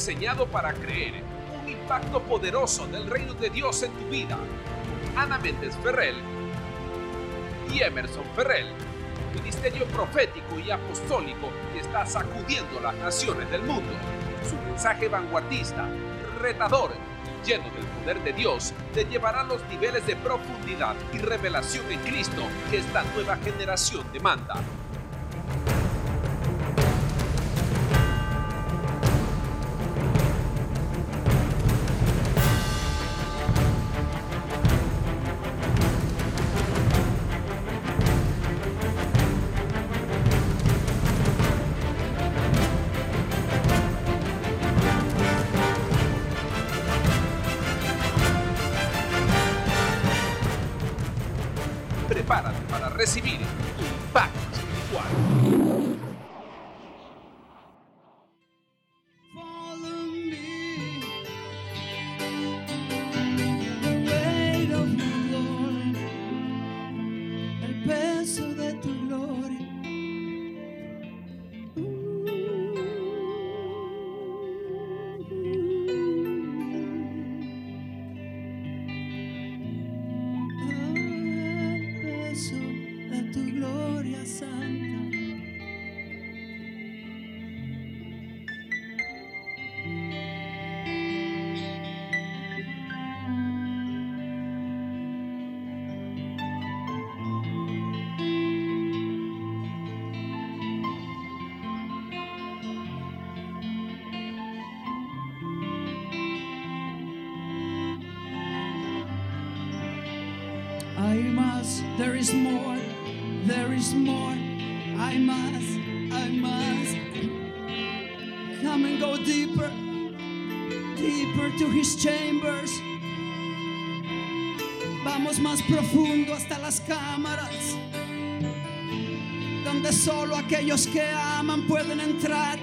diseñado para creer un impacto poderoso del reino de Dios en tu vida. Ana Méndez Ferrell y Emerson Ferrell, ministerio profético y apostólico que está sacudiendo las naciones del mundo. Su mensaje vanguardista, retador y lleno del poder de Dios te llevará a los niveles de profundidad y revelación en Cristo que esta nueva generación demanda. Is more, there is more. I must, I must come and go deeper, deeper to his chambers. Vamos más profundo hasta las cámaras, donde solo aquellos que aman pueden entrar.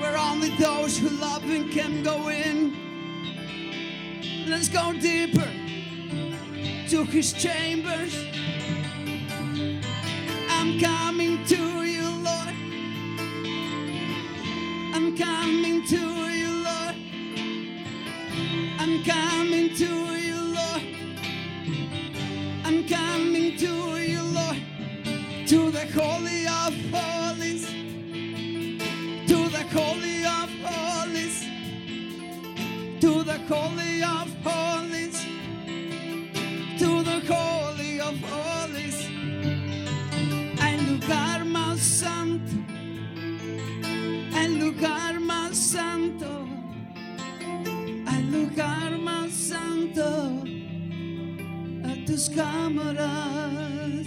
Where only those who love him can go in. Let's go deeper to his chambers. I'm coming to you, Lord. I'm coming to you, Lord. I'm coming to you, Lord. I'm coming to you, Lord. To the holy of holies. To the holy of holies. To the holy of holies tus cámaras,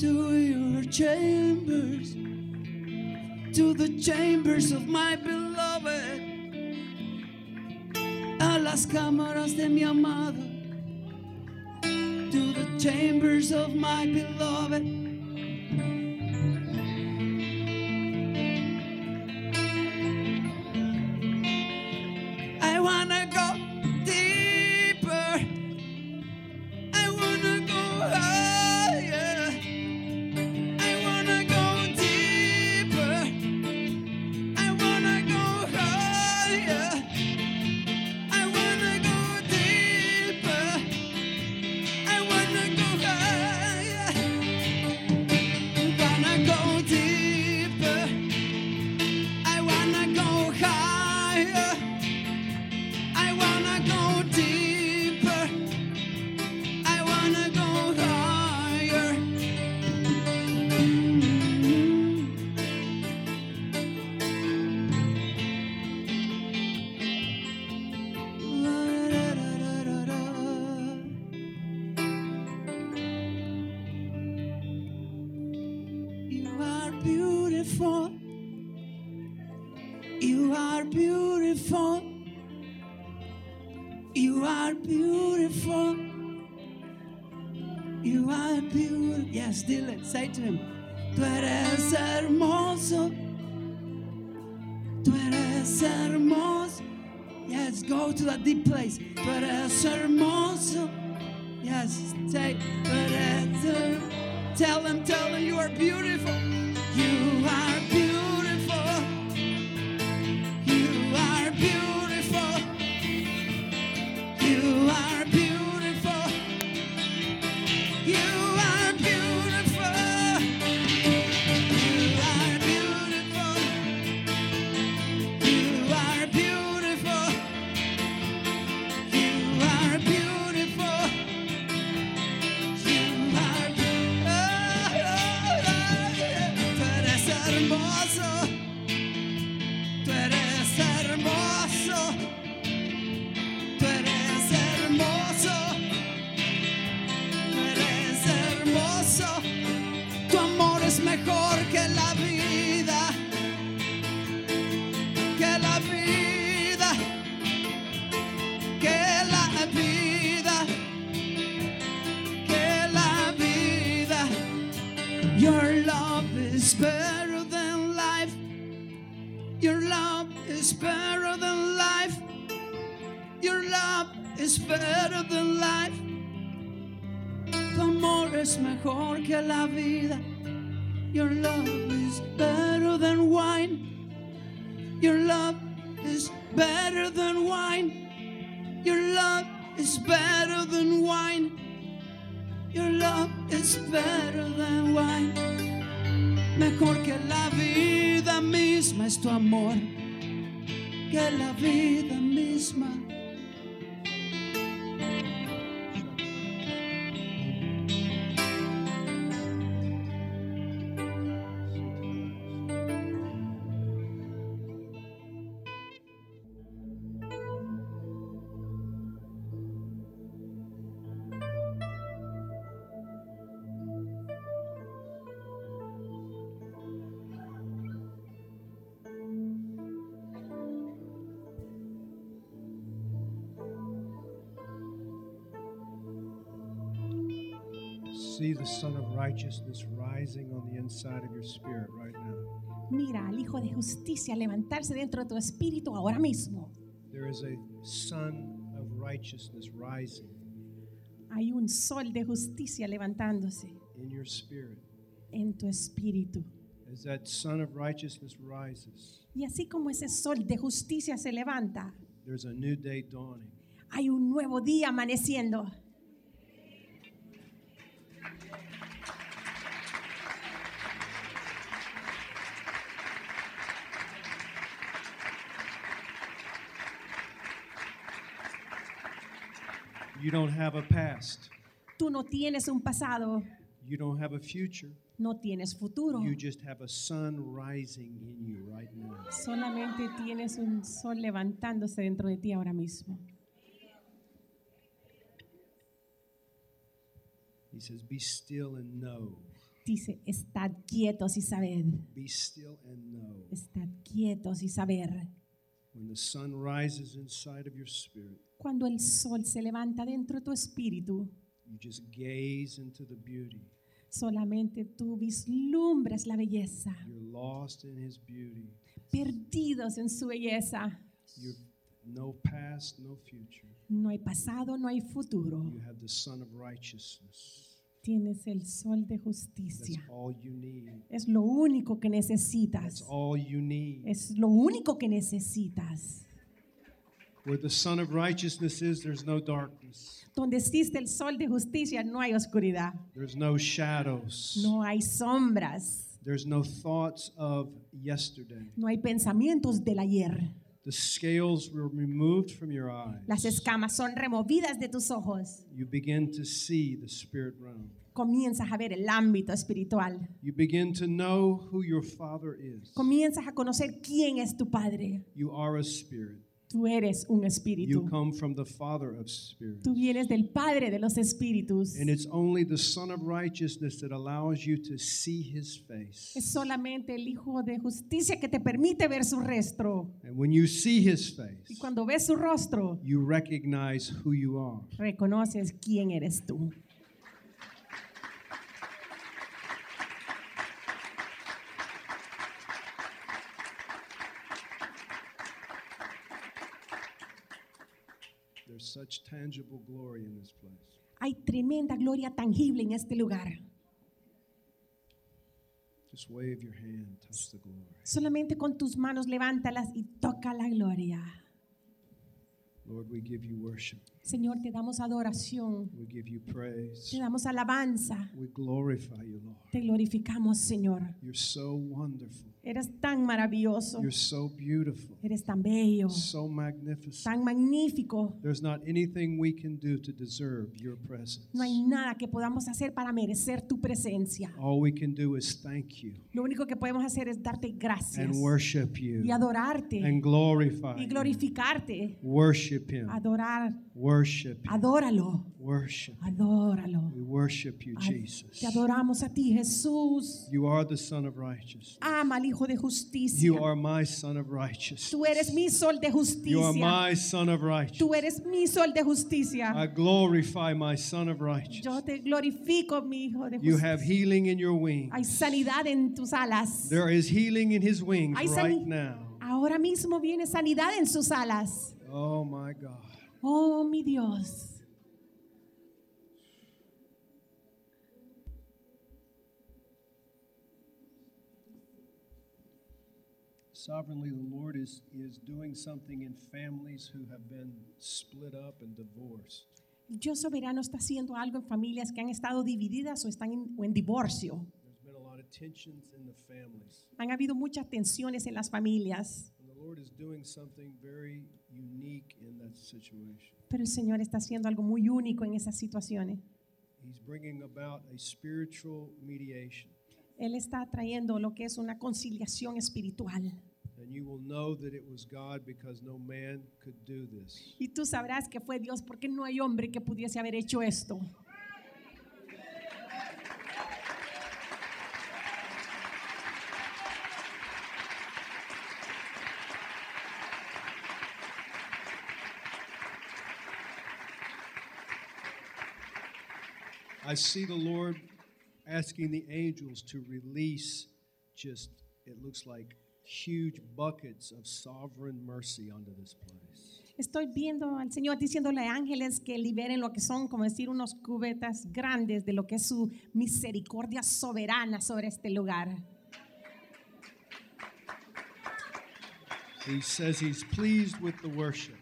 to your chambers, to the chambers of my beloved, a las cámaras de mi amado to the chambers of my beloved. Say to him. Tú eres hermoso. Tú eres hermoso. Yes, go to that deep place. Tú eres hermoso. Yes, say, tú eres Tell them, tell them you are beautiful. You are Your love is better than life. Your love is better than life. Your love is better than life. Tu amor es mejor que la vida. Your love is better than wine. Your love is better than wine. Your love is better than wine. Your love is better than wine. Mejor que la vida misma es tu amor. Que la vida misma. See the Son of Righteousness rising on the inside of your spirit right now. Mira al Hijo de Justicia levantarse dentro de tu espíritu ahora mismo. There is a Son of Righteousness rising Hay un sol de justicia levantándose in your spirit. en tu espíritu. As that Son of Righteousness rises, Y así como ese sol de justicia se levanta, there's a new day dawning. hay un nuevo día amaneciendo. You don't have a past. Tú no tienes un pasado, You don't have a future. no tienes futuro. You just have a sun rising in you right now. Solamente tienes un sol levantándose dentro de ti ahora mismo. He says, Be still and know. Dice, estad quietos y sabed. Be still and know. Estad quietos y saber. When the sun rises inside of your spirit, Cuando el sol se levanta dentro de tu espíritu, you just gaze into the beauty. solamente tú vislumbras la belleza, You're lost in his beauty. perdidos en su belleza. You've no past, no future. No hay pasado, no hay futuro. You have the Son of Righteousness. Tienes el sol de That's justicia. all you need. Es lo único que That's necesitas. all you need. Es lo único que necesitas. Where the Son of Righteousness is, there's no darkness. Donde existe el sol de justicia no hay oscuridad, There's no shadows. no hay sombras, There's no thoughts of yesterday. no hay pensamientos del ayer. The scales were removed from your eyes. Las escamas son removidas de tus ojos. You begin to see the spirit realm. Comienzas a ver el ámbito espiritual. You begin to know who your Father is. Comienzas a conocer quién es tu Padre. You are a spirit. Tú eres un You espíritu. come from the Father of spirits. Tú vienes del Padre de los espíritus. And it's only the Son of Righteousness that allows you to see his face. Es solamente el Hijo de justicia que te permite ver su rostro. And when you see his Y face, cuando ves su rostro, you recognize who you are. reconoces quién eres tú. Such tangible glory in this place. Hay tremenda gloria tangible en este lugar. Just wave your hand, touch the glory. Solamente con tus manos levántalas y toca la gloria. Lord, we give you worship. Señor, te damos adoración, We give you praise. te damos alabanza, We glorify you, Lord. te glorificamos, Señor. You're so wonderful. Eres tan maravilloso, You're so beautiful. eres tan bello, So magnificent. tan magnífico. There's not anything we can do to deserve your presence. No hay nada que podamos hacer para merecer tu presencia. All we can do is thank you Lo único que podemos hacer es darte gracias and worship you y adorarte and glorify y you. glorificarte, Worship him. adorar, Worship. Adóralo. Worship. Adóralo. We worship you, Jesus. Te adoramos a ti, Jesús. You are the Son of righteousness. Ama al Hijo de Justicia. You are my Son of righteousness. Tú eres mi sol de justicia. You are my Son of righteousness. Tú eres mi sol de justicia. I glorify my Son of Yo righteousness. te glorifico, mi Hijo de justicia. You have healing in your wings. Hay sanidad en tus alas. There is healing in his wings right now. Ahora mismo viene sanidad en sus alas. Oh my God. Oh, mi Dios. Sovereignly, the Lord is, is doing something in families who have been split up and divorced. Dios soberano está haciendo algo en familias que han estado divididas o están en, o en divorcio. There's been a lot of tensions in the families. Han habido muchas tensiones en las familias, And the Lord is doing something very unique in that situation. pero el Señor está haciendo algo muy único en esas situaciones. He's bringing about a spiritual mediation. Él está trayendo lo que es una conciliación espiritual. And you will know that it was God because no man could do this. Y tú sabrás que fue Dios porque no hay hombre que pudiese haber hecho esto. I see the Lord asking the angels to release just, it looks like huge buckets of sovereign mercy onto this place. Estoy viendo al Señor diciéndole a ángeles que liberen lo que son, como decir, unos cubetas grandes de lo que es su misericordia soberana sobre este lugar. He says he's pleased with the worship.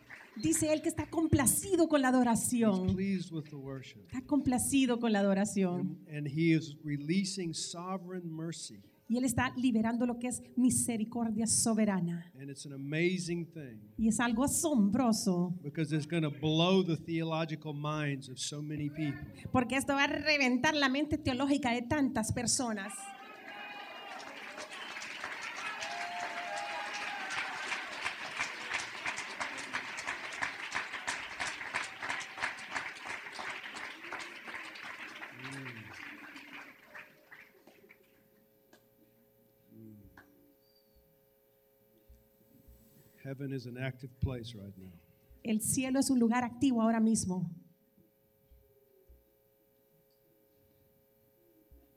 Dice él que está complacido con la adoración. Está complacido con la adoración. And, and he is releasing sovereign mercy. Y él está liberando lo que es misericordia soberana. And it's an amazing thing Y es algo asombroso, because it's going to blow the theological minds of so many people. porque esto va a reventar la mente teológica de tantas personas. Heaven is an active place right now. El cielo es un lugar activo ahora mismo.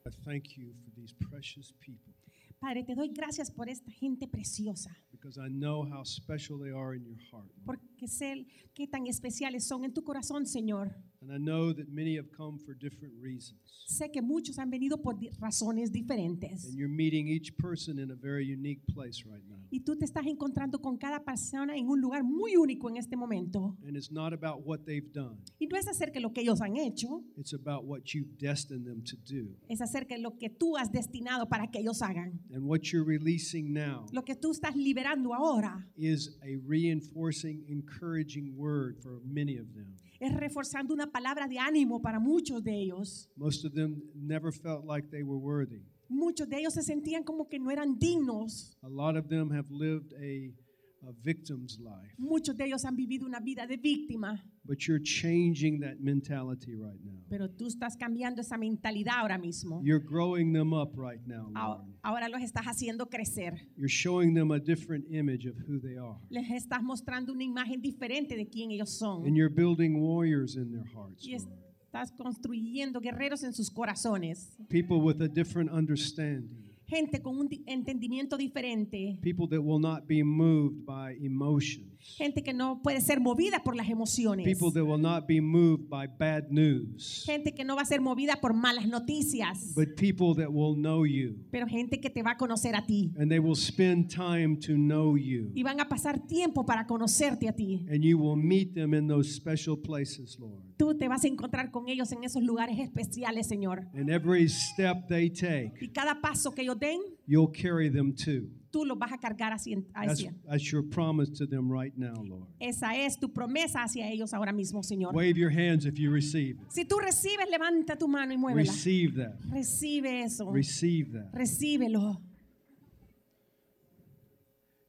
I thank you for these precious people Padre, te doy gracias por esta gente preciosa, because I know how special they are in your heart. porque sé qué tan especiales son en tu corazón, Señor. And I know that many have come for different reasons. Sé que muchos han venido por razones diferentes. And you're meeting each person in a very unique place right now. Y tú te estás encontrando con cada persona en un lugar muy único en este momento. And it's not about what they've done, Y no es acerca de lo que ellos han hecho, it's about what you've destined them to do. es acerca de lo que tú has destinado para que ellos hagan. And what you're releasing now Lo que tú estás liberando ahora is a reinforcing, encouraging word for many of them. Es reforzando una palabra de ánimo para muchos de ellos. Most of them never felt like they were worthy. Muchos de ellos se sentían como que no eran dignos. A lot of them have lived a, a victim's life. Muchos de ellos han vivido una vida de víctima. But you're changing that mentality right now. Pero tú estás cambiando esa mentalidad ahora mismo. You're growing them up right now, Lord. ahora los estás haciendo crecer. You're showing them a different image of who they are. Les estás mostrando una imagen diferente de quién ellos son. And you're building warriors in their hearts, Y Lord. estás construyendo guerreros en sus corazones. People with a different understanding. Gente con un di- entendimiento diferente. People that will not be moved by emotions. Gente que no puede ser movida por las emociones. People that will not be moved by bad news. Gente que no va a ser movida por malas noticias. But people that will know you. Pero gente que te va a conocer a ti. And they will spend time to know you. Y van a pasar tiempo para conocerte a ti. And you will meet them in those special places, Lord. Tú te vas a encontrar con ellos en esos lugares especiales, Señor. And every step they take, Y cada paso que ellos den, you'll carry them tú los vas a cargar hacia. That's, hacia. that's your promise to them right now, Lord. Esa es tu promesa hacia ellos ahora mismo, Señor. Wave your hands if you receive it. Si tú recibes, levanta tu mano y muévela. Receive that. Recibe eso. Receive that. Recíbelo.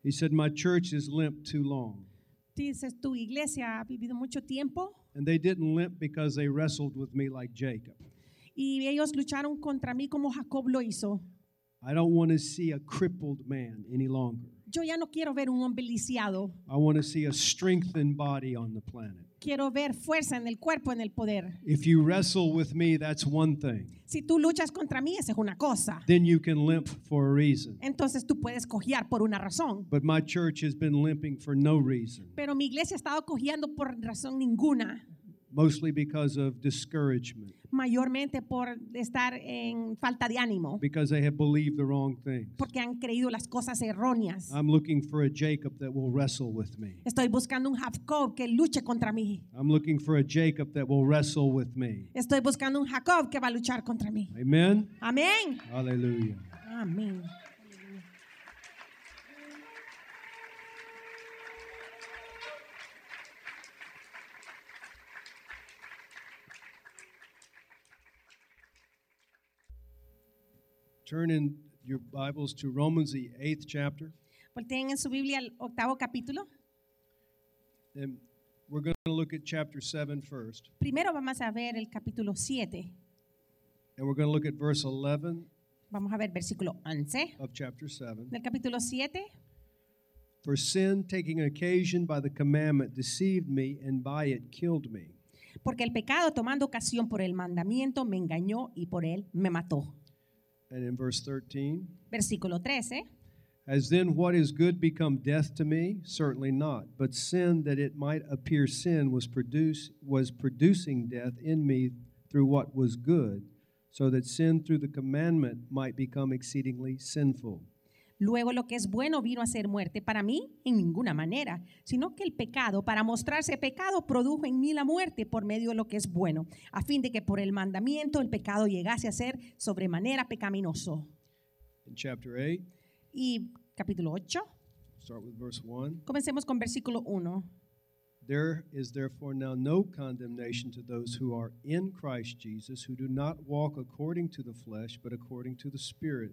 He said, My church is limp too long. Dices, tu iglesia ha vivido mucho tiempo. And they didn't limp because they wrestled with me like Jacob. Y ellos lucharon contra mí como Jacob lo hizo. I don't want to see a crippled man any longer. Yo ya no quiero ver un hombre lisiado. I want to see a strengthened body on the planet. Quiero ver fuerza en el cuerpo, en el poder. If you wrestle with me, that's one thing. Si tú luchas contra mí, esa es una cosa. Then you can limp for a reason. Entonces tú puedes cojear por una razón. But my church has been limping for no reason, Pero mi iglesia ha estado cojeando por razón ninguna. Mostly because of discouragement, Mayormente por estar en falta de ánimo. because they have believed the wrong things. Porque han creído las cosas erróneas. I'm looking for a Jacob that will wrestle with me. Estoy buscando un Jacob que luche contra mí. I'm looking for a Jacob that will wrestle with me. Estoy buscando un Jacob que va a luchar contra mí. Amen? Amén. Hallelujah. Amén. Turn in your Bibles to Romans, the eighth chapter. Volteen en su Biblia al octavo capítulo. And we're going to look at chapter 7 first. Primero vamos a ver el capítulo 7. And we're going to look at verse 11 Vamos a ver versículo 11 of chapter 7. del capítulo 7. For sin, taking occasion by the commandment, deceived me, and by it killed me. Porque el pecado tomando ocasión por el mandamiento me engañó y por él me mató. And in verse 13, Versículo 13. Has then what is good become death to me? Certainly not. But sin, that it might appear sin, was produce was producing death in me through what was good, so that sin through the commandment might become exceedingly sinful. Luego lo que es bueno vino a ser muerte para mí en ninguna manera, sino que el pecado, para mostrarse pecado, produjo en mí la muerte por medio de lo que es bueno, a fin de que por el mandamiento el pecado llegase a ser sobremanera pecaminoso. In chapter 8, Y capítulo 8, start with verse 1. comencemos con versículo 1. There is therefore now no condemnation to those who are in Christ Jesus, who do not walk according to the flesh, but according to the Spirit.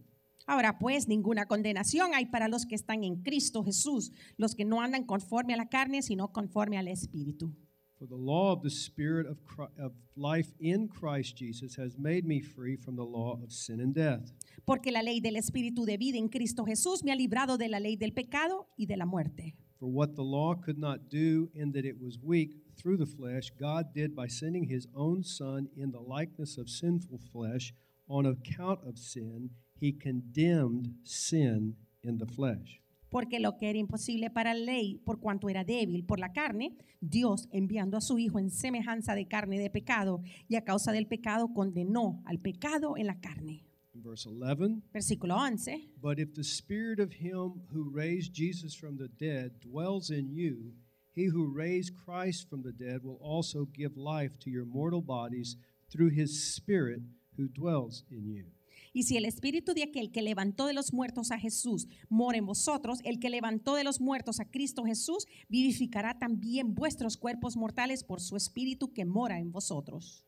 Ahora pues ninguna condenación hay para los que están en Cristo Jesús, los que no andan conforme a la carne, sino conforme al Espíritu. For the law of the Spirit of, Chri- of life in Christ Jesus has made me free from the law of sin and death. Porque la ley del Espíritu de vida en Cristo Jesús me ha librado de la ley del pecado y de la muerte. For what the law could not do, in that it was weak through the flesh, God did by sending his own Son in the likeness of sinful flesh. On account of sin, he condemned sin in the flesh. Porque lo que era imposible para la ley, por cuanto era débil por la carne, Dios, enviando a su Hijo en semejanza de carne de pecado, y a causa del pecado condenó al pecado en la carne. In verse 11, Versículo 11. But if the spirit of him who raised Jesus from the dead dwells in you, he who raised Christ from the dead will also give life to your mortal bodies through his spirit who dwells in you. Y si el espíritu de aquel que levantó de los muertos a Jesús mora en vosotros, el que levantó de los muertos a Cristo Jesús vivificará también vuestros cuerpos mortales por su espíritu que mora en vosotros.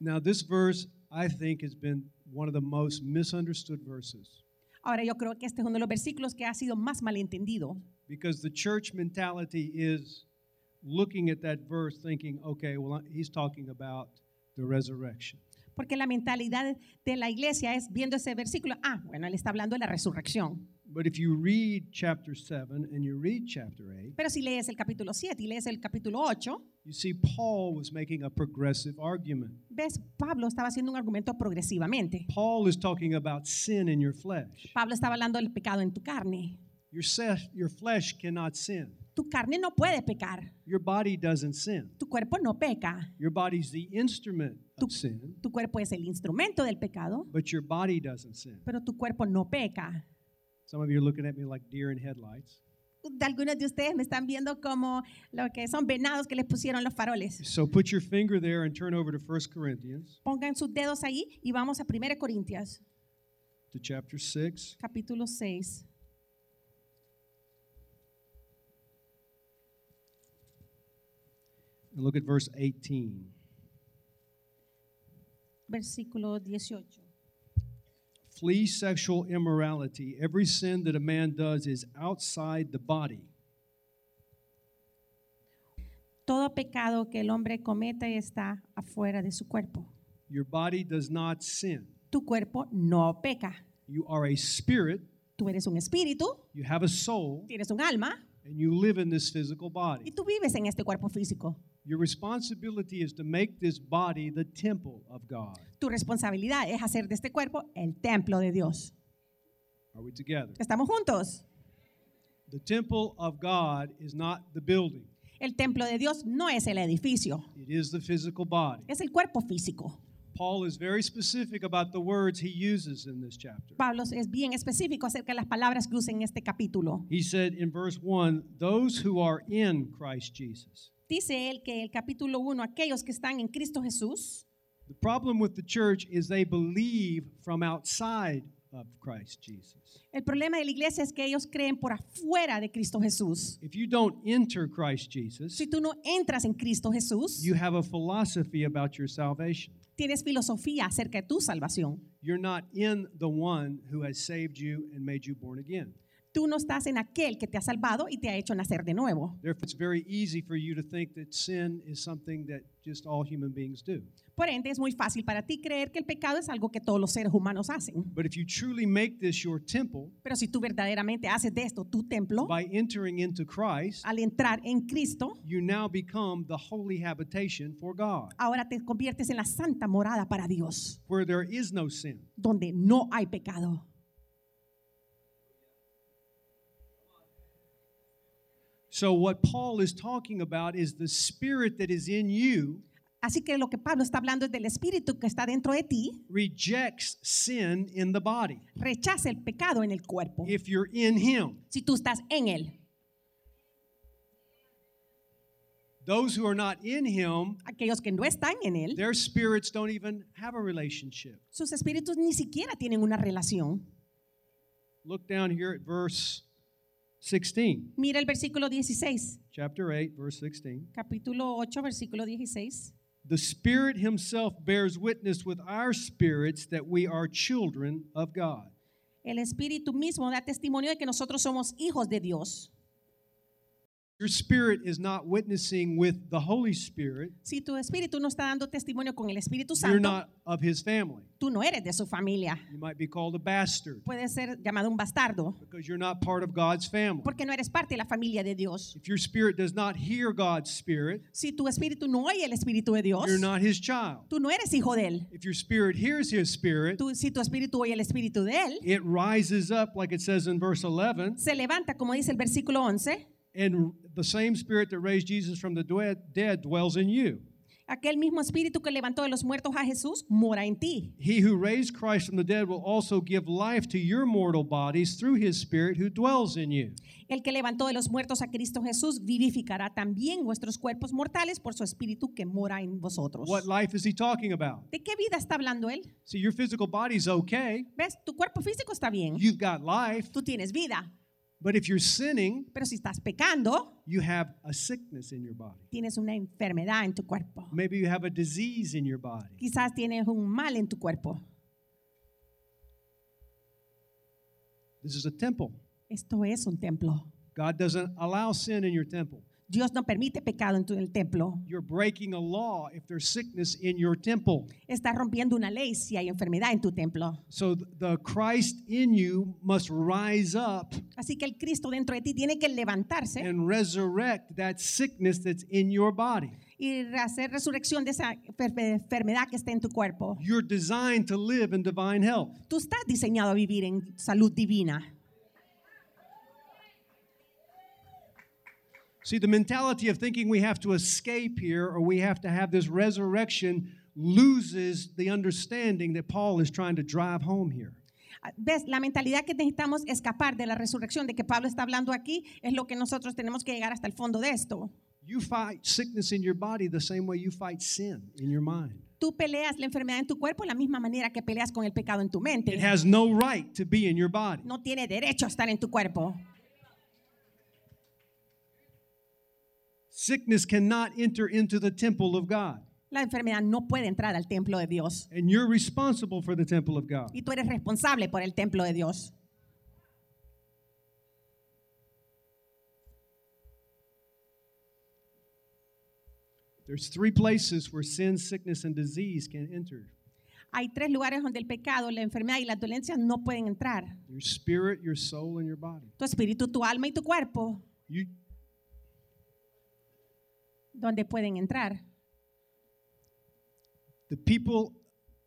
Now, this verse, I think, has been one of the most misunderstood verses Ahora yo creo que este es uno de los versículos que ha sido más malentendido, because the church mentality is looking at that verse thinking, okay, well, he's talking about the resurrection. Porque la mentalidad de la iglesia es viendo ese versículo, ah, bueno, él está hablando de la resurrección. But if you read chapter 7 and you read chapter 8, Pero si lees el capítulo 7 y lees el capítulo 8, you see Paul was making a progressive argument. ves, Pablo estaba haciendo un argumento progresivamente. Paul is talking about sin in your flesh. Pablo estaba hablando del pecado en tu carne. Your, your flesh cannot sin. Tu carne no puede pecar, Your body doesn't sin. tu cuerpo no peca. Your body's the instrument Tu, of sin, tu cuerpo es el instrumento del pecado, but your body doesn't sin. pero tu cuerpo no peca. Some of you are looking at me like deer in headlights. Algunos de ustedes me están viendo como lo que son venados que les pusieron los faroles. So put your finger there and turn over to 1 Corinthians, Pongan sus dedos ahí y vamos a 1 Corintios, to chapter 6. capítulo 6. And look at verse 18. Versículo 18. Flee sexual immorality. Every sin that a man does is outside the body. Todo pecado que el hombre comete está afuera de su cuerpo. Your body does not sin. Tu cuerpo no peca. You are a spirit, Tú eres un espíritu, you have a soul, tienes un alma and you live in this physical body. y tú vives en este cuerpo físico. Your responsibility is to make this body the temple of God. Tu responsabilidad es hacer de este cuerpo el templo de Dios. Are we together? ¿Estamos juntos? The temple of God is not the building, El templo de Dios no es el edificio, it is the physical body. es el cuerpo físico. Paul is very specific about the words he uses in this chapter. Pablo es bien específico acerca de las palabras que usa en este capítulo. He said in verse 1 those who are in Christ Jesus. Dice él que el capítulo 1, aquellos que están en Cristo Jesús, The problem with the church is they believe from outside of Christ Jesus. el problema de la iglesia es que ellos creen por afuera de Cristo Jesús. If you don't enter Christ Jesus, Si tú no entras en Cristo Jesús, you have a philosophy about your salvation. tienes filosofía acerca de tu salvación. You're not in the one who has saved you and made you born again. Tú no estás en aquel que te ha salvado y te ha hecho nacer de nuevo. Therefore, it's very easy for you to think that sin is something that just all human beings do. Por ende, es muy fácil para ti creer que el pecado es algo que todos los seres humanos hacen. But if you truly make this your temple Pero si tú verdaderamente haces de esto tu templo, by entering into Christ, al entrar en Cristo, you now become the holy habitation for God, ahora te conviertes en la santa morada para Dios, where there is no sin. donde no hay pecado. So, what Paul is talking about is the spirit that is in you Así que lo que Pablo está hablando es del espíritu que está dentro de ti, rejects sin in the body rechaza el pecado en el cuerpo. if you're in Him. Si tú estás en él, Those who are not in Him, aquellos que no están en él, their spirits don't even have a relationship. sus espíritus ni siquiera tienen una relación. Look down here at verse 16, Mira el versículo 16, chapter 8, verse 16. capítulo 8, versículo 16. The Spirit Himself bears witness with our spirits that we are children of God. El espíritu mismo da testimonio de que nosotros somos hijos de Dios. Your spirit is not witnessing with the Holy Spirit. Si tu espíritu no está dando testimonio con el Espíritu You're Santo, not of His family. tú no eres de su familia. You might be called a bastard Puedes ser llamado un bastardo because you're not part of God's family. porque no eres parte de la familia de Dios. If your spirit does not hear God's Spirit, Si tu espíritu no oye el Espíritu de Dios, you're not His child. tú no eres hijo de él. If your spirit hears His Spirit, Tú- si tu espíritu oye el Espíritu de él, it rises up, like it says in verse 11, se levanta, como dice el versículo 11, and the same Spirit that raised Jesus from the dead dwells in you. aquel mismo espíritu que levantó de los muertos a Jesús mora en ti. He who raised Christ from the dead will also give life to your mortal bodies through His Spirit who dwells in you. El que levantó de los muertos a Cristo Jesús vivificará también vuestros cuerpos mortales por su espíritu que mora en vosotros. What life is He talking about? ¿De qué vida está hablando él? See, your physical body's okay. ¿Ves? Tu cuerpo físico está bien. You've got life. Tú tienes vida. But if you're sinning, Pero si estás pecando, you have a sickness in your body. tienes una enfermedad en tu cuerpo. Maybe you have a disease in your body. Quizás tienes un mal en tu cuerpo. This is a temple. Esto es un templo. God doesn't allow sin in your temple. Dios no permite pecado en tu el templo. You're breaking a law if there's sickness in your temple. Estás rompiendo una ley si hay enfermedad en tu templo. So th- the Christ in you must rise up Así que el Cristo dentro de ti tiene que levantarse and resurrect that sickness that's in your body. y hacer resurrección de esa enfer- enfermedad que está en tu cuerpo. You're designed to live in divine health. Tú estás diseñado a vivir en salud divina. See, the mentality of thinking we have to escape here or we have to have this resurrection loses the understanding that Paul is trying to drive home here. Ah, ¿Ves? La mentalidad que necesitamos escapar de la resurrección de que Pablo está hablando aquí es lo que nosotros tenemos que llegar hasta el fondo de esto. You fight sickness in your body the same way you fight sin in your mind. Tú peleas la enfermedad en tu cuerpo la misma manera que peleas con el pecado en tu mente. It has no right to be in your body. No tiene derecho a estar en tu cuerpo. Sickness cannot enter into the temple of God. La enfermedad no puede entrar al templo de Dios. And you're responsible for the temple of God. Y tú eres responsable por el templo de Dios. There's three places where sin, sickness, and disease can enter Hay tres lugares donde el pecado, la enfermedad y las dolencias no pueden entrar. your spirit, your soul, and your body. Tu espíritu, tu alma y tu cuerpo, You, donde pueden entrar. the people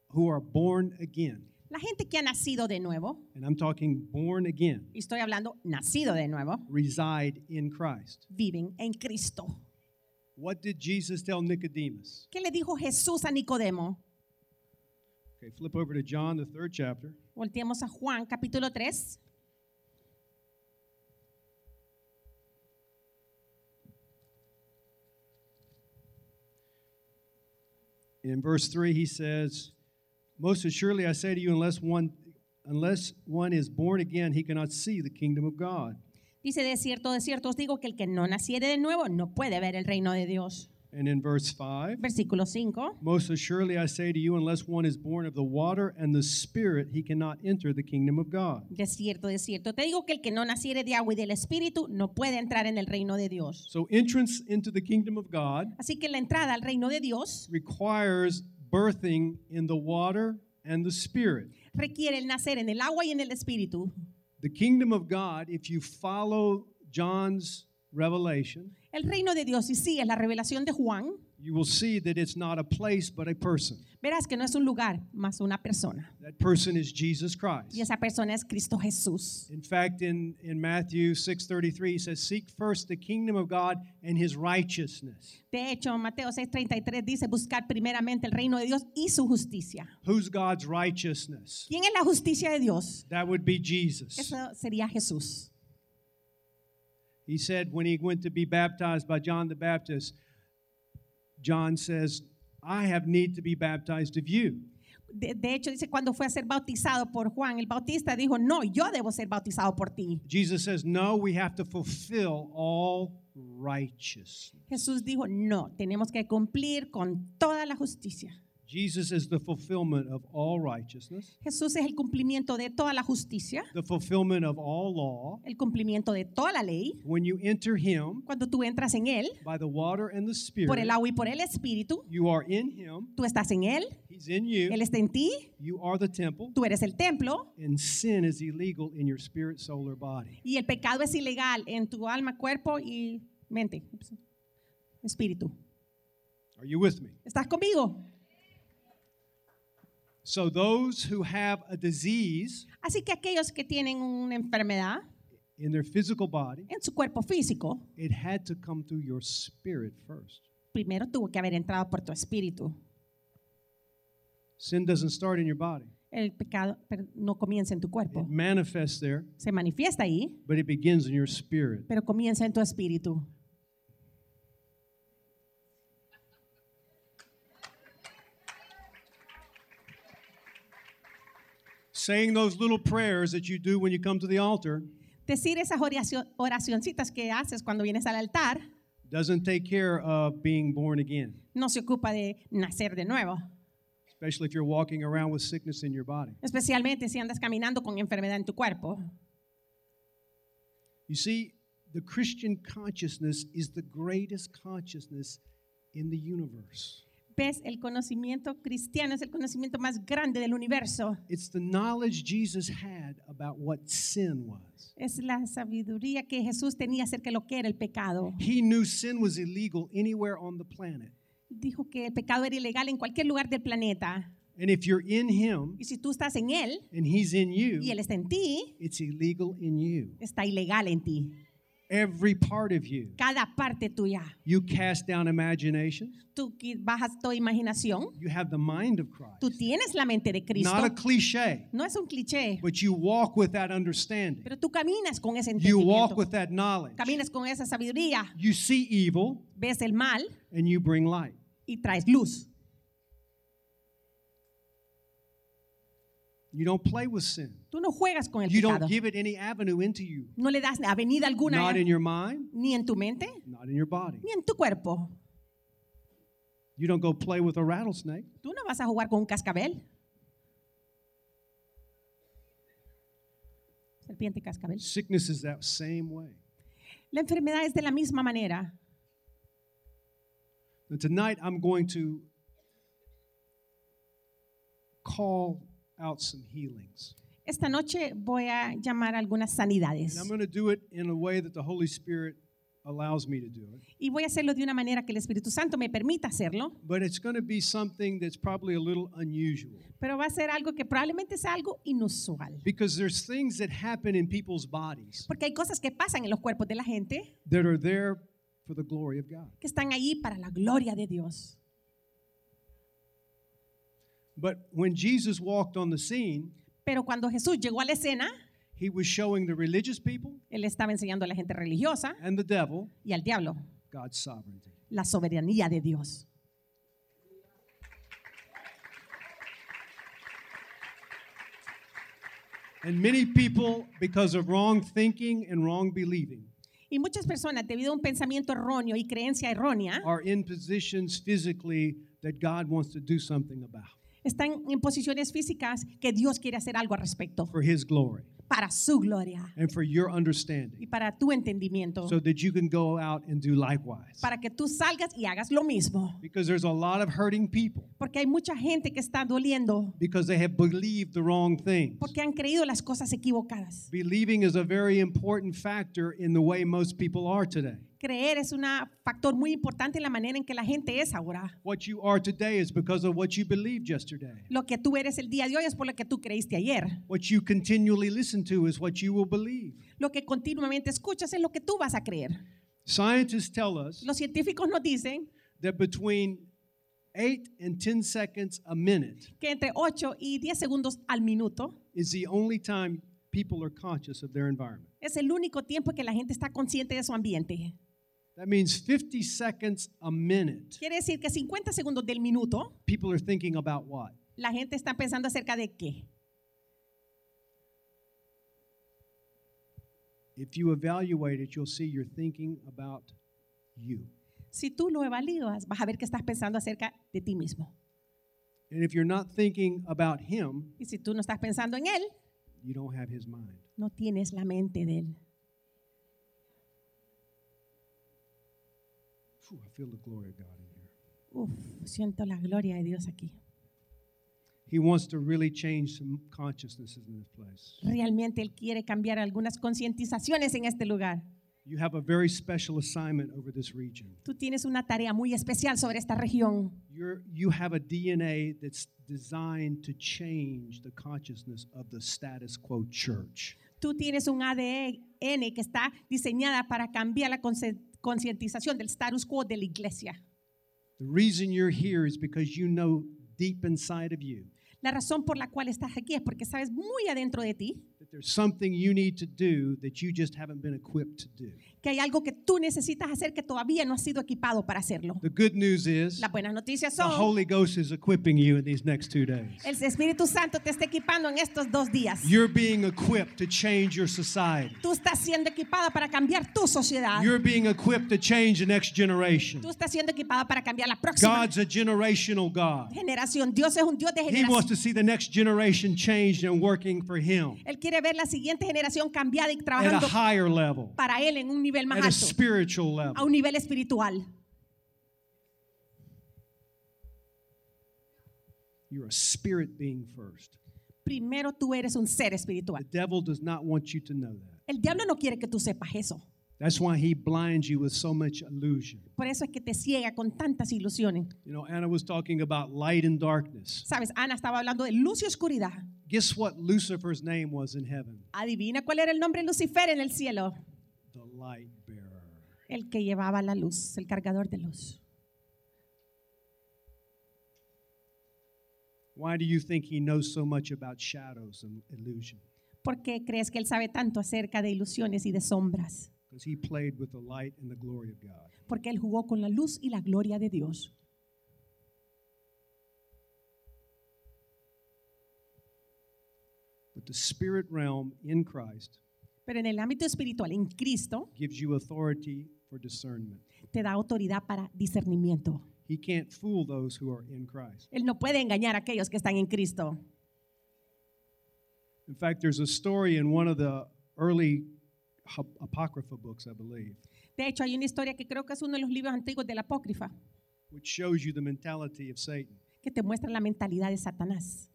who are born again, La gente que ha nacido de nuevo, and I'm talking born again, y estoy hablando nacido de nuevo, reside in Christ. viven en Cristo. What did Jesus tell Nicodemus? ¿Qué le dijo Jesús a Nicodemo? Okay, flip over to John, the third chapter. Volteemos a Juan capítulo 3. In verse 3, he says, Most assuredly I say to you, unless one unless one is born again, he cannot see the kingdom of God. Dice, de cierto, de cierto os digo que el que no naciere de nuevo no puede ver el reino de Dios. And in verse 5, Versículo 5. Most assuredly I say to you, unless one is born of the water and the Spirit, he cannot enter the kingdom of God. De cierto, de cierto. Te digo que el que no naciere de agua y del Espíritu no puede entrar en el reino de Dios. So, entrance into the kingdom of God Así que la entrada al reino de Dios requires birthing in the water and the Spirit. requiere el nacer en el agua y en el Espíritu. The kingdom of God, if you follow John's revelation, El reino de Dios, y sí, es la revelación de Juan, you will see that it's not a place but a person. verás que no es un lugar, más una persona. That person is Jesus Y Christ. esa persona es Cristo Jesús. In fact, in, in Matthew 6:33, he says, Seek first the kingdom of God and his righteousness. De hecho, Mateo 6:33 dice, buscar primeramente el reino de Dios y su justicia. Who's God's righteousness? ¿Quién es la justicia de Dios? That would be Jesus. Eso sería Jesús. He said when he went to be baptized by John the Baptist, John says, I have need to be baptized of you. De, de hecho, dice, cuando fue a ser bautizado por Juan el Bautista, dijo, no, yo debo ser bautizado por ti. Jesus says, No, we have to fulfill all righteousness. Jesús dijo, no, tenemos que cumplir con toda la justicia. Jesus is the fulfillment of all righteousness, Jesús es el cumplimiento de toda la justicia, the fulfillment of all law. el cumplimiento de toda la ley. When you enter him Cuando tú entras en Él, by the water and the por el Spirit, agua y por el Espíritu, you are in him, tú estás en Él, he's in you, Él está en ti, you are the temple, tú eres el templo and sin is illegal in your spirit, soul, or body. y el pecado es ilegal en tu alma, cuerpo y mente. Espíritu. Are you with me? ¿Estás conmigo? So those who have a disease Así que aquellos que tienen una enfermedad in their physical body, en su cuerpo físico, it had to come through your spirit first. primero tuvo que haber entrado por tu espíritu. Sin doesn't start in your body. El pecado per- no comienza en tu cuerpo. It manifests there, Se manifiesta ahí, but it begins in your spirit. pero comienza en tu espíritu. Saying those little prayers that you do when you come to the altar Decir esas oracio- oracioncitas que haces cuando vienes al altar doesn't take care of being born again, no se ocupa de nacer de nuevo, especially if you're walking around with sickness in your body. especialmente si andas caminando con enfermedad en tu cuerpo. You see, the Christian consciousness is the greatest consciousness in the universe. Ves, el conocimiento cristiano es el conocimiento más grande del universo. It's the knowledge Jesus had about what sin was. Es la sabiduría que Jesús tenía acerca de lo que era el pecado. He knew sin was illegal anywhere on the planet. Dijo que el pecado era ilegal en cualquier lugar del planeta. And if you're in Him Y si tú estás en Él and He's in you, y Él está en ti, it's illegal in you. está ilegal en ti. Every part of you. Cada parte tuya. You cast down imagination. Tú bajas tu imaginación. You have the mind of Christ. Tú tienes la mente de Cristo. Not a cliche, No es un cliché, but you walk with that understanding. pero tú caminas con ese entendimiento. You walk with that knowledge. Caminas con esa sabiduría. You see evil Ves el mal and you bring light. y traes luz. You don't play with sin. Tú no juegas con el You pecado. don't give it any avenue into you. No le das avenida alguna Not in your mind, ni en tu mente not in your body. ni en tu cuerpo. You don't go play with a rattlesnake. Tú no vas a jugar con un cascabel. Serpiente cascabel. Sickness is that same way. La enfermedad es de la misma manera. Now, tonight, I'm going to call out some healings. Esta noche voy a llamar algunas sanidades And I'm going to do it in a way that the Holy Spirit allows me to do it. y voy a hacerlo de una manera que el Espíritu Santo me permita hacerlo, But it's going to be something that's probably a little unusual pero va a ser algo que probablemente sea algo inusual. because there's things that happen in people's bodies Porque hay cosas que pasan en los cuerpos de la gente that are there for the glory of God. que están ahí para la gloria de Dios. But when Jesus walked on the scene, Pero cuando Jesús llegó a la escena, he was showing the religious people él estaba enseñando a la gente religiosa and the devil y al diablo God's sovereignty. la soberanía de Dios. And many people, because of wrong thinking and wrong believing, Y muchas personas, debido a un pensamiento erróneo y creencia errónea, are in positions physically that God wants to do something about están en posiciones físicas que Dios quiere hacer algo al respecto for His glory para su gloria and for your y understanding para tu entendimiento, so that you can go out and do likewise. para que tú salgas y hagas lo mismo. Because there's a lot of hurting people Porque hay mucha gente que está doliendo because they have believed the wrong things. porque han creído las cosas equivocadas. Believing is a very important factor in the way most people are today. Creer es un factor muy importante en la manera en que la gente es ahora. What you are today is because of what you believed yesterday. Lo que tú eres el día de hoy es por lo que tú creíste ayer. What you continually listen to is what you will believe. Lo que continuamente escuchas es lo que tú vas a creer. Scientists tell us Los científicos nos dicen that between 8 and 10 seconds a minute que entre 8 y 10 segundos al minuto is the only time people are conscious of their environment. es el único tiempo que la gente está consciente de su ambiente. That means 50 seconds a minute. Quiere decir que 50 segundos del minuto People are thinking about what? la gente está pensando acerca de qué. If you evaluate it, you'll see you're thinking about you. Si tú lo evalúas, vas a ver que estás pensando acerca de ti mismo. And if you're not thinking about him, Y si tú no estás pensando en él, you don't have his mind. no tienes la mente de él. Phew, I feel the glory of God in here. Uf, siento la gloria de Dios aquí. He wants to really change some consciousnesses in this place. Realmente él quiere cambiar algunas concientizaciones en este lugar. You have a very special assignment over this region. Tú tienes una tarea muy especial sobre esta región. You're, you have a DNA that's designed to change the consciousness of the status quo church. Tú tienes un ADN que está diseñada para cambiar la consci- concientización del status quo de la iglesia. The reason you're here is because you know deep inside of you La razón por la cual estás aquí es porque sabes muy adentro de ti that there's something you need to do that you just haven't been equipped to do. que hay algo que tú necesitas hacer que todavía no has sido equipado para hacerlo. The good news is Las buenas noticias the Holy Ghost is equipping you in these next two days. el Espíritu Santo te está equipando en estos dos días. You're being equipped to change your society. Tú estás siendo equipada para cambiar tu sociedad. You're being equipped to change the next generation. Tú estás siendo equipada para cambiar la próxima God's a generational God. generación. Dios es un Dios de generación. He wants to see the next generation changed and working for Him Él quiere ver la siguiente generación cambiada y at a trabajando higher level, para Él en un nivel más at a alto, a level. un nivel espiritual. You're a spirit being first. Primero tú eres un ser The espiritual. devil does not want you to know that. El diablo no quiere que tú sepas eso. That's why he blinds you with so much illusion. Por eso es que te ciega con tantas ilusiones. You know, Anna was talking about light and darkness. Sabes, Ana estaba hablando de luz y oscuridad. Guess what Lucifer's name was in heaven? Adivina cuál era el nombre de Lucifer en el cielo. The light bearer. El que llevaba la luz, el cargador de luz. Why do you think he knows so much about shadows and illusion? ¿Por qué crees que él sabe tanto acerca de ilusiones y de sombras? He played with the light and the glory of God. Porque él jugó con la luz y la gloria de Dios. But the spirit realm in Christ Pero en el ámbito espiritual, en Cristo, gives you authority for discernment. te da autoridad para discernimiento. He can't fool those who are in Christ. Él no puede engañar a aquellos que están en Cristo. In fact, there's a story in one of the early apocrypha books, I believe, De hecho, hay una historia que creo que es uno de los libros antiguos de la apócrifa, which shows you the mentality of Satan. que te muestra la mentalidad de Satanás.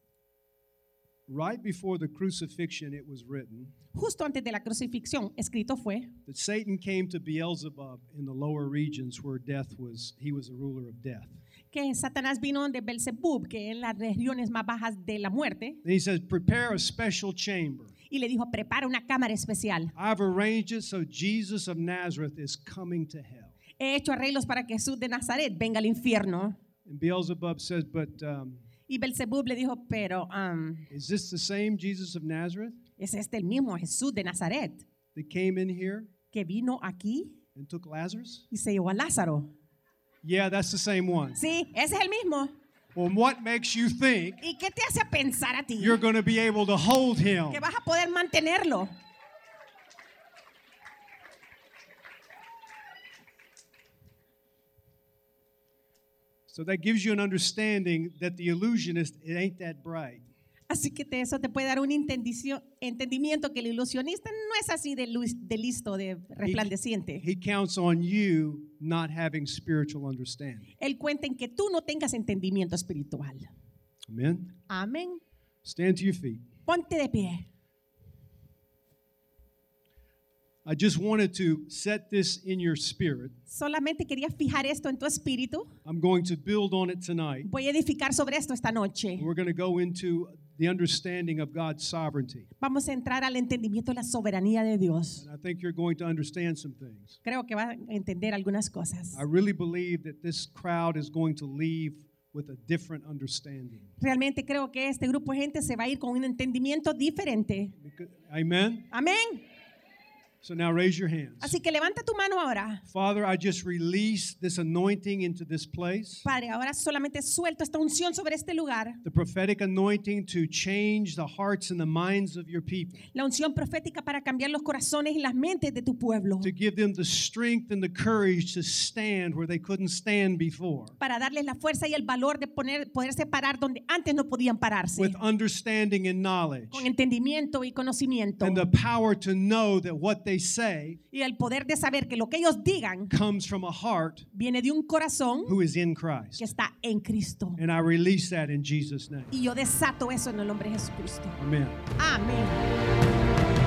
Right before the crucifixion, it was written Justo antes de la crucifixión, escrito fue that Satan came to Beelzebub in the lower regions where death was, he was the ruler of death. que Satanás vino de Belzebub, que en las regiones más bajas de la muerte, And he says, Prepare a special chamber. Y le dijo, prepara una cámara especial. I've arranged it so Jesus of Nazareth is coming to hell. He hecho arreglos para que Jesús de Nazaret venga al infierno. And Beelzebub says, But um, Y Belzebub le dijo, pero um, is this the same Jesus of Nazareth es este el mismo Jesús de Nazaret that came in here que vino aquí and took Lazarus? y se llevó a Lázaro. Yeah, that's the same one. Sí, ese es el mismo. Well, what makes you think ¿Y qué te hace pensar a ti you're going to be able to hold him? que vas a poder mantenerlo? So that gives you an understanding that the illusionist, it ain't that bright. Así que te- eso te puede dar un entendimiento que el ilusionista no es así de, de listo, de resplandeciente. He counts on you not having spiritual understanding. Él cuenta en que tú no tengas entendimiento espiritual. Amen. Amén. Stand to your feet. Ponte de pie. I just wanted to set this in your spirit. Solamente quería fijar esto en tu espíritu. I'm going to build on it tonight. Voy a edificar sobre esto esta noche. We're going to go into the understanding of God's sovereignty. Vamos a entrar al entendimiento de la soberanía de Dios. And I think you're going to understand some things. Creo que va a entender algunas cosas. I really believe that this crowd is going to leave with a different understanding. Realmente creo que este grupo de gente se va a ir con un entendimiento diferente. Amen? Amén. So now raise your hands. Así que levanta tu mano ahora. Father, I just release this anointing into this place. Padre, ahora solamente suelto esta unción sobre este lugar. The prophetic anointing to change the hearts and the minds of your people. La unción profética para cambiar los corazones y las mentes de tu pueblo. To give them the strength and the courage to stand where they couldn't stand before. Para darles la fuerza y el valor de poner, poderse parar donde antes no podían pararse. With understanding and knowledge. Con entendimiento y conocimiento. And the power to know that what they say Y el poder de saber que lo que ellos digan comes from a heart viene de un corazón who is in que Christ. está en Cristo. And I release that in Jesus' name. Y yo desato eso en el nombre de Jesucristo. Amen. Amén.